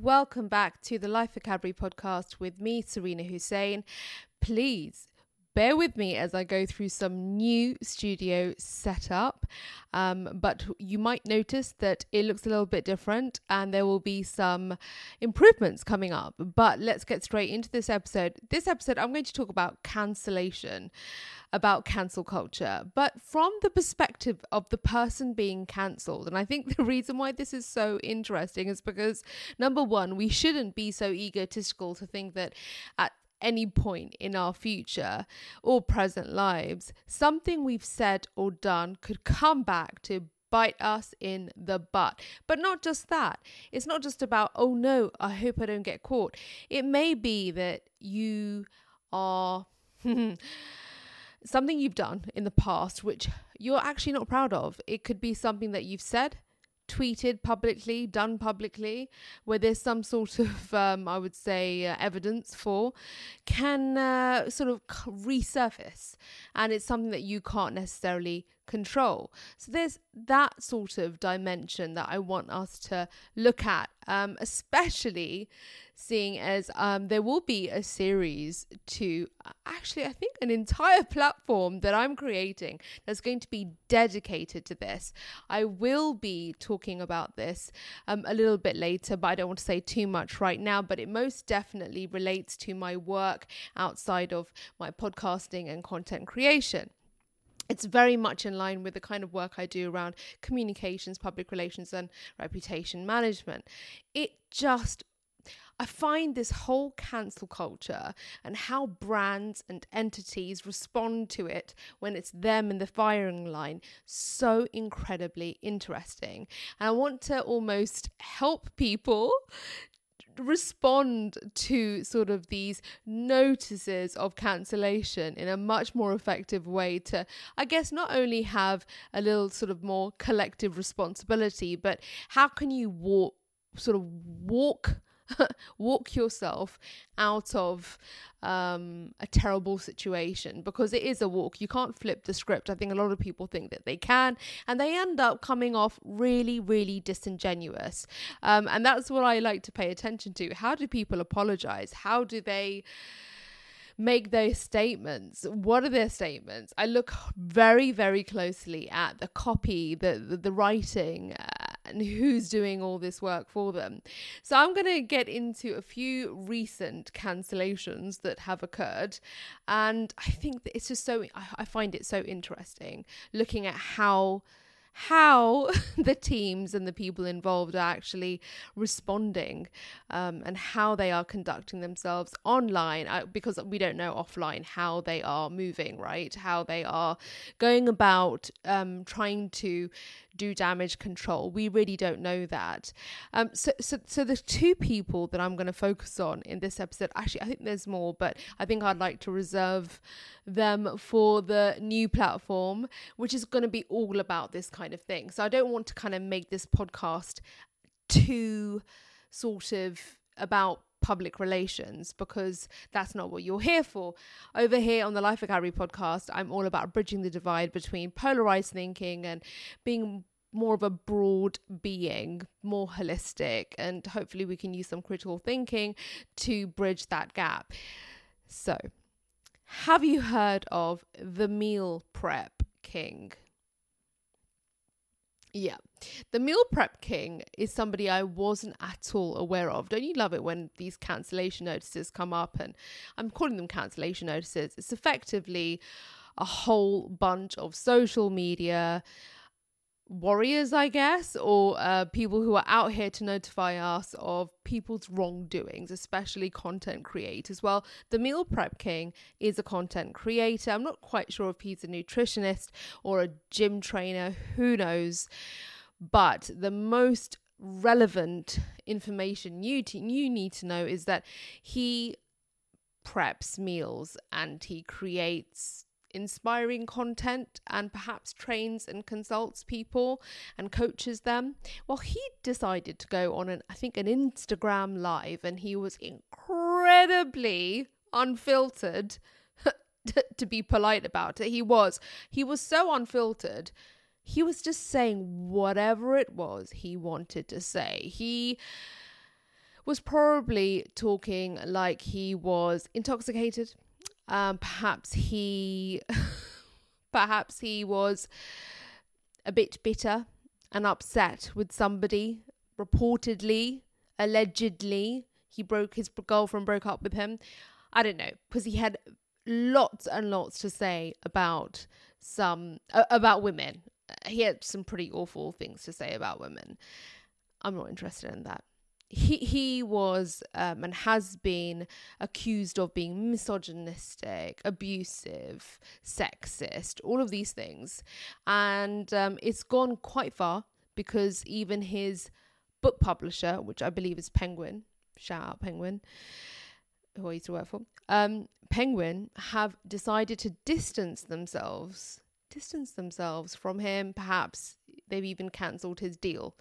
Welcome back to the Life Vocabulary podcast with me, Serena Hussein. Please bear with me as I go through some new studio setup. Um, but you might notice that it looks a little bit different and there will be some improvements coming up. But let's get straight into this episode. This episode, I'm going to talk about cancellation, about cancel culture, but from the perspective of the person being cancelled. And I think the reason why this is so interesting is because, number one, we shouldn't be so egotistical to think that at any point in our future or present lives, something we've said or done could come back to bite us in the butt. But not just that. It's not just about, oh no, I hope I don't get caught. It may be that you are. something you've done in the past which you're actually not proud of. It could be something that you've said, tweeted publicly, done publicly, where there's some sort of, um, I would say, uh, evidence for, can uh, sort of resurface. And it's something that you can't necessarily control. So there's that sort of dimension that I want us to look at, um, especially seeing as um, there will be a series to actually, I think, an entire platform that I'm creating that's going to be dedicated to this. I will be talking about this um, a little bit later, but I don't want to say too much right now. But it most definitely relates to my work outside of my podcasting and content creation it's very much in line with the kind of work I do around communications, public relations, and reputation management. It just I find this whole cancel culture and how brands and entities respond to it when it's them in the firing line so incredibly interesting. And I want to almost help people respond to sort of these notices of cancellation in a much more effective way to, I guess, not only have a little sort of more collective responsibility, but how can you walk, sort of walk walk yourself out of um, a terrible situation because it is a walk. You can't flip the script. I think a lot of people think that they can, and they end up coming off really, really disingenuous. Um, and that's what I like to pay attention to. How do people apologize? How do they? make those statements. What are their statements? I look very, very closely at the copy, the the, the writing, and who's doing all this work for them. So I'm going to get into a few recent cancellations that have occurred. And I think that it's just so, I find it so interesting looking at how how the teams and the people involved are actually responding um, and how they are conducting themselves online uh, because we don't know offline how they are moving, right? How they are going about um, trying to do damage control. We really don't know that. Um, so, so, so the two people that I'm going to focus on in this episode, actually, I think there's more, but I think I'd like to reserve them for the new platform, which is going to be all about this kind of thing. So I don't want to kind of make this podcast too sort of about public relations because that's not what you're here for. Over here on the Life Vocabulary podcast, I'm all about bridging the divide between polarized thinking and being more of a broad being, more holistic, and hopefully we can use some critical thinking to bridge that gap. So, have you heard of the meal prep king? Yeah. The meal prep king is somebody I wasn't at all aware of. Don't you love it when these cancellation notices come up? And I'm calling them cancellation notices. It's effectively a whole bunch of social media warriors, I guess, or uh, people who are out here to notify us of people's wrongdoings, especially content creators. Well, the Meal Prep King is a content creator. I'm not quite sure if he's a nutritionist or a gym trainer, who knows. But the most relevant information you, t- you need to know is that he preps meals and he creates inspiring content and perhaps trains and consults people and coaches them. Well, he decided to go on an I think an Instagram live and he was incredibly unfiltered to be polite about it. He was he was so unfiltered. He was just saying whatever it was he wanted to say. He was probably talking like he was intoxicated. Um, perhaps he, perhaps he was a bit bitter and upset with somebody. Reportedly, allegedly, he broke his girlfriend broke up with him. I don't know because he had lots and lots to say about some about women. He had some pretty awful things to say about women. I'm not interested in that. He he was um, and has been accused of being misogynistic, abusive, sexist, all of these things, and um, it's gone quite far because even his book publisher, which I believe is Penguin, shout out Penguin, who I used to work for, um, Penguin have decided to distance themselves, distance themselves from him. Perhaps they've even cancelled his deal.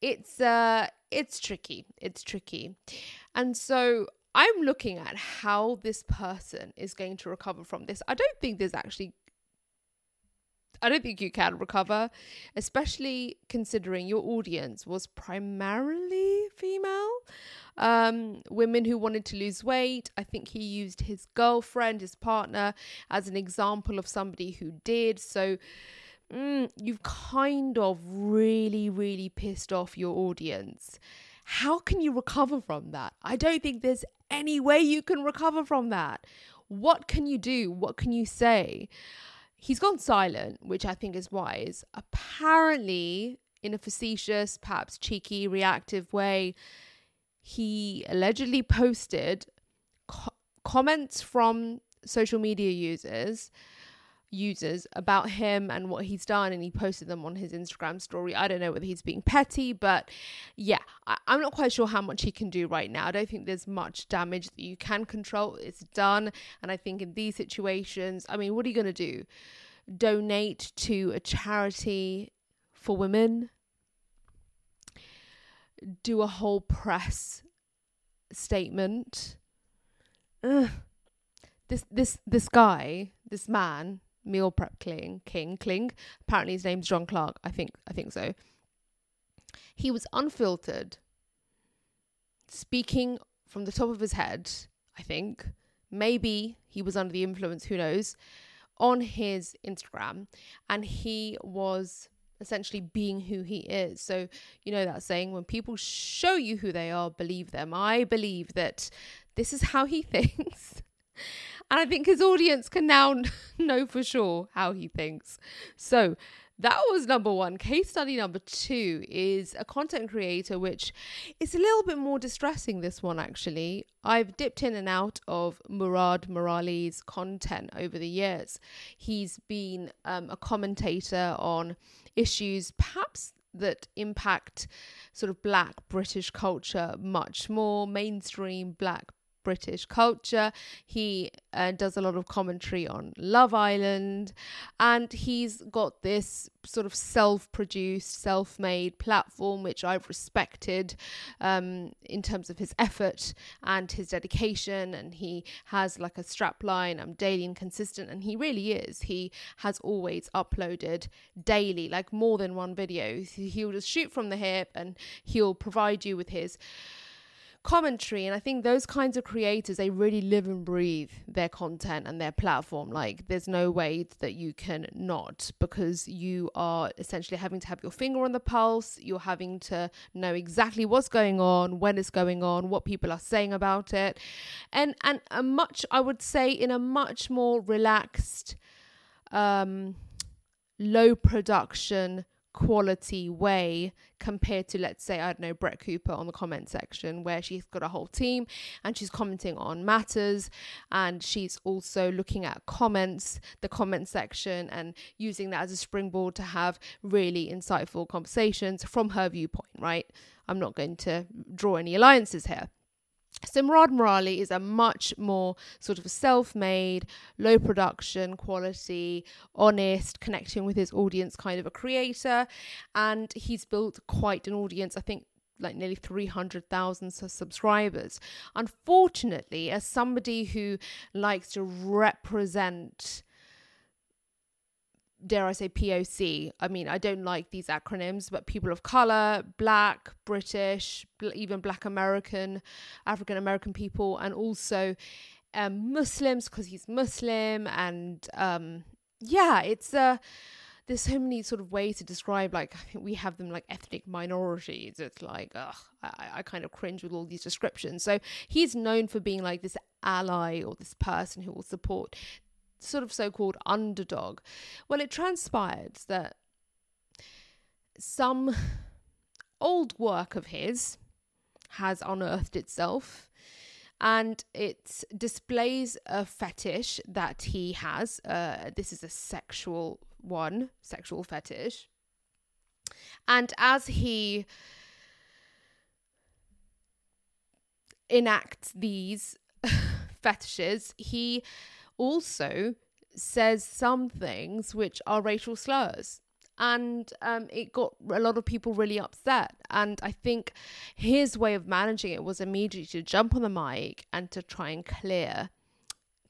It's uh, it's tricky. It's tricky, and so I'm looking at how this person is going to recover from this. I don't think there's actually I don't think you can recover, especially considering your audience was primarily female. Um, women who wanted to lose weight. I think he used his girlfriend, his partner, as an example of somebody who did. So mm, you've kind of really, really pissed off your audience. How can you recover from that? I don't think there's any way you can recover from that. What can you do? What can you say? He's gone silent, which I think is wise. Apparently, in a facetious, perhaps cheeky, reactive way, he allegedly posted co- comments from social media users users about him and what he's done and he posted them on his Instagram story. I don't know whether he's being petty, but yeah, I, am not quite sure how much he can do right now. I don't think there's much damage that you can control. It's done. And I think in these situations, I mean, what are you going to do? Donate to a charity for women? do a whole press statement. Ugh. This this this guy, this man, meal prep King, King Kling. Apparently his name's John Clark. I think I think so. He was unfiltered, speaking from the top of his head. I think maybe he was under the influence. Who knows? On his Instagram, and he was essentially being who he is. So, you know that saying, when people show you who they are, believe them. I believe that this is how he thinks. And I think his audience can now know for sure how he thinks. So, that was number one. Case study number two is a content creator, which is a little bit more distressing. This one, actually. I've dipped in and out of Murad Merali's content over the years. He's been um, a commentator on issues, perhaps that impact sort of black British culture much more, mainstream black British culture. He uh, does a lot of commentary on Love Island, and he's got this sort of self produced, self made platform, which I've respected um, in terms of his effort and his dedication. And he has like a strap line I'm daily and consistent, and he really is. He has always uploaded daily, like more than one video. He'll just shoot from the hip and he'll provide you with his commentary and i think those kinds of creators they really live and breathe their content and their platform. Like there's no way that you can not because you are essentially having to have your finger on the pulse. You're having to know exactly what's going on when it's going on what people are saying about it. And and a much i would say in a much more relaxed um low production quality way compared to let's say I don't know Brett Cooper on the comment section where she's got a whole team and she's commenting on matters and she's also looking at comments the comment section and using that as a springboard to have really insightful conversations from her viewpoint right? I'm not going to draw any alliances here so Murad Merali is a much more sort of self-made, low production quality, honest, connecting with his audience kind of a creator, and he's built quite an audience. I think like nearly 300,000 subscribers. Unfortunately, as somebody who likes to represent dare I say, POC. I mean, I don't like these acronyms, but people of color, black, British, even black American, African American people, and also um, Muslims because he's Muslim. And um, yeah, it's a. Uh, there's so many sort of ways to describe like we have them like ethnic minorities it's like ugh, I, I kind of cringe with all these descriptions so he's known for being like this ally or this person who will support sort of so-called underdog well it transpired that some old work of his has unearthed itself and it displays a fetish that he has. Uh, this is a sexual one, sexual fetish. And as he enacts these fetishes, he also says some things which are racial slurs and um, it got a lot of people really upset. And I think his way of managing it was immediately to jump on the mic and to try and clear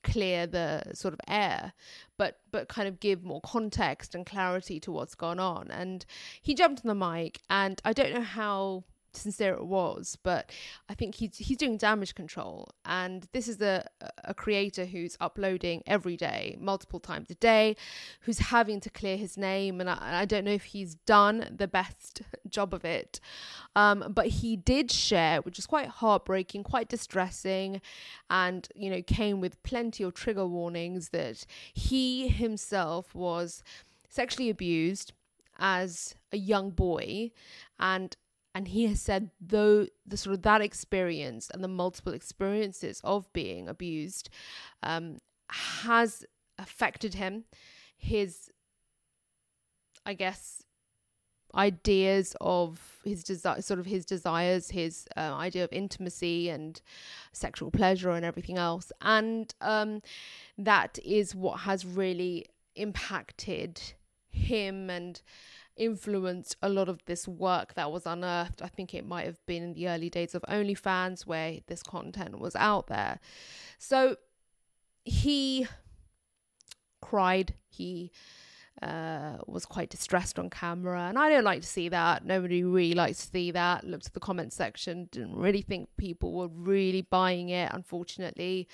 clear the sort of air but but kind of give more context and clarity to what's gone on and he jumped on the mic and i don't know how sincere it was, but I think he's he's doing damage control, and this is a a creator who's uploading every day, multiple times a day, who's having to clear his name, and I, I don't know if he's done the best job of it, um, but he did share, which is quite heartbreaking, quite distressing, and you know came with plenty of trigger warnings that he himself was sexually abused as a young boy. And and he has said though the sort of that experience and the multiple experiences of being abused um, has affected him his i guess ideas of his desire sort of his desires his uh, idea of intimacy and sexual pleasure and everything else. And um, that is what has really impacted him and influenced a lot of this work that was unearthed. I think it might have been in the early days of OnlyFans where this content was out there. So he cried. He uh, was quite distressed on camera, and I don't like to see that. Nobody really likes to see that. Looked at the comment section, didn't really think people were really buying it. Unfortunately,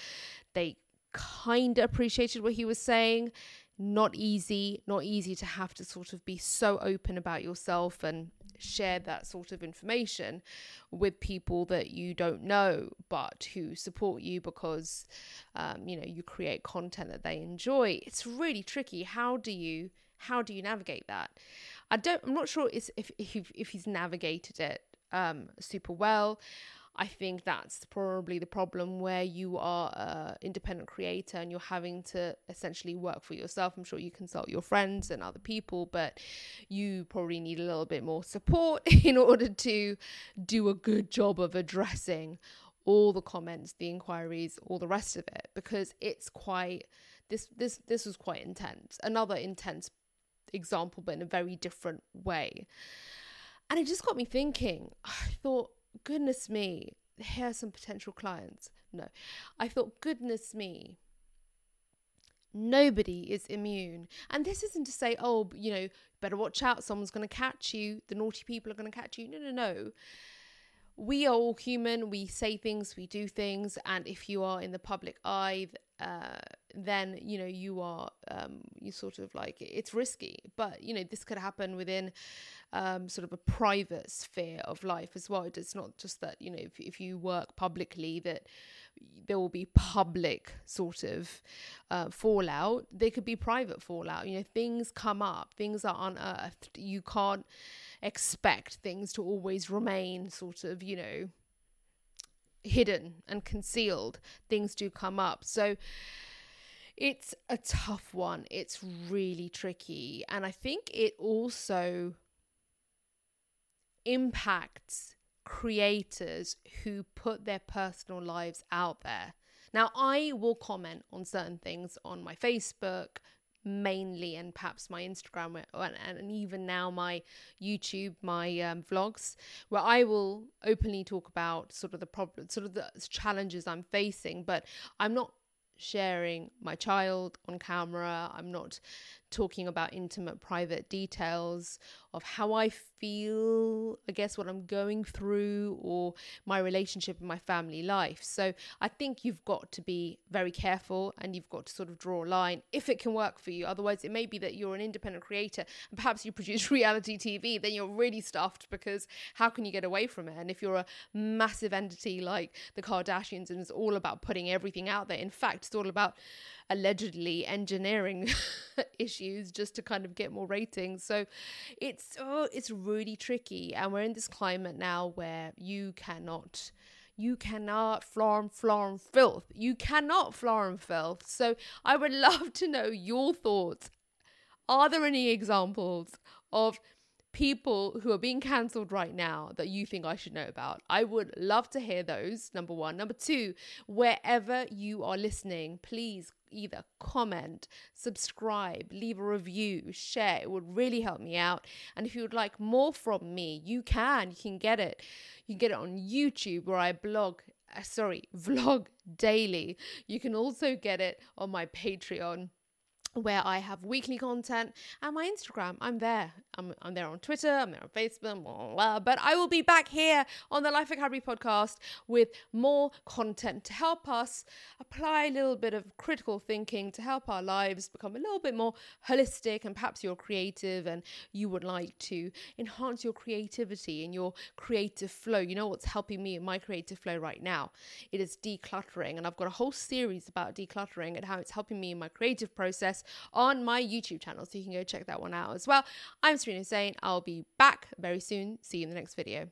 they kind of appreciated what he was saying not easy, not easy to have to sort of be so open about yourself and share that sort of information with people that you don't know but who support you because um, you know you create content that they enjoy. It's really tricky. How do you how do you navigate that? I don't i'm not sure if if, if he's navigated it um, super well I think that's probably the problem where you are an independent creator and you're having to essentially work for yourself. I'm sure you consult your friends and other people, but you probably need a little bit more support in order to do a good job of addressing all the comments, the inquiries, all the rest of it because it's quite this this this was quite intense. Another intense example but in a very different way. And it just got me thinking. I thought goodness me, here are some potential clients. No, I thought, goodness me, nobody is immune. And this isn't to say, oh, you know, better watch out, someone's going to catch you, the naughty people are going to catch you. No, no, no. We are all human, we say things, we do things, and if you are in the public eye, uh, then you know you are um, you sort of like it's risky. But you know this could happen within um, sort of a private sphere of life as well. It's not just that, you know, if, if you work publicly, that there will be public sort of uh, fallout. There could be private fallout. You know, things come up, things are unearthed. You can't expect things to always remain sort of, you know, hidden and concealed. Things do come up. So, it's a tough one. It's really tricky. And I think it also impacts creators who put their personal lives out there. Now, I will comment on certain things on my Facebook mainly and perhaps my Instagram and, even now my YouTube, my um, vlogs, where I will openly talk about sort of the problem, sort of the challenges I'm facing, but I'm not sharing my child on camera. I'm not talking about intimate, private details of how I feel, I guess what I'm going through, or my relationship in my family life. So I think you've got to be very careful and you've got to sort of draw a line if it can work for you. Otherwise, it may be that you're an independent creator and perhaps you produce reality TV, then you're really stuffed because how can you get away from it? And if you're a massive entity like the Kardashians and it's all about putting everything out there, in fact, it's all about allegedly engineering issues just to kind of get more ratings. So it's oh, it's really tricky, and we're in this climate now where you cannot. You cannot flarm, flarm, filth. You cannot flarm filth. So I would love to know your thoughts. Are there any examples of people who are being cancelled right now that you think I should know about. I would love to hear those. Number one. Number two, wherever you are listening, please either comment, subscribe, leave a review, share. It would really help me out. And if you would like more from me, you can. You can get it. You can get it on YouTube where I blog uh, sorry, vlog daily. You can also get it on my Patreon where I have weekly content and my Instagram. I'm there. I'm, I'm there on Twitter, I'm there on Facebook, blah, blah, but I will be back here on the Life Academy podcast with more content to help us apply a little bit of critical thinking to help our lives become a little bit more holistic. And perhaps you're creative and you would like to enhance your creativity and your creative flow. You know what's helping me in my creative flow right now? It is decluttering. And I've got a whole series about decluttering and how it's helping me in my creative process on my YouTube channel. So you can go check that one out as well. I'm Serena Hussein. I'll be back very soon. See you in the next video.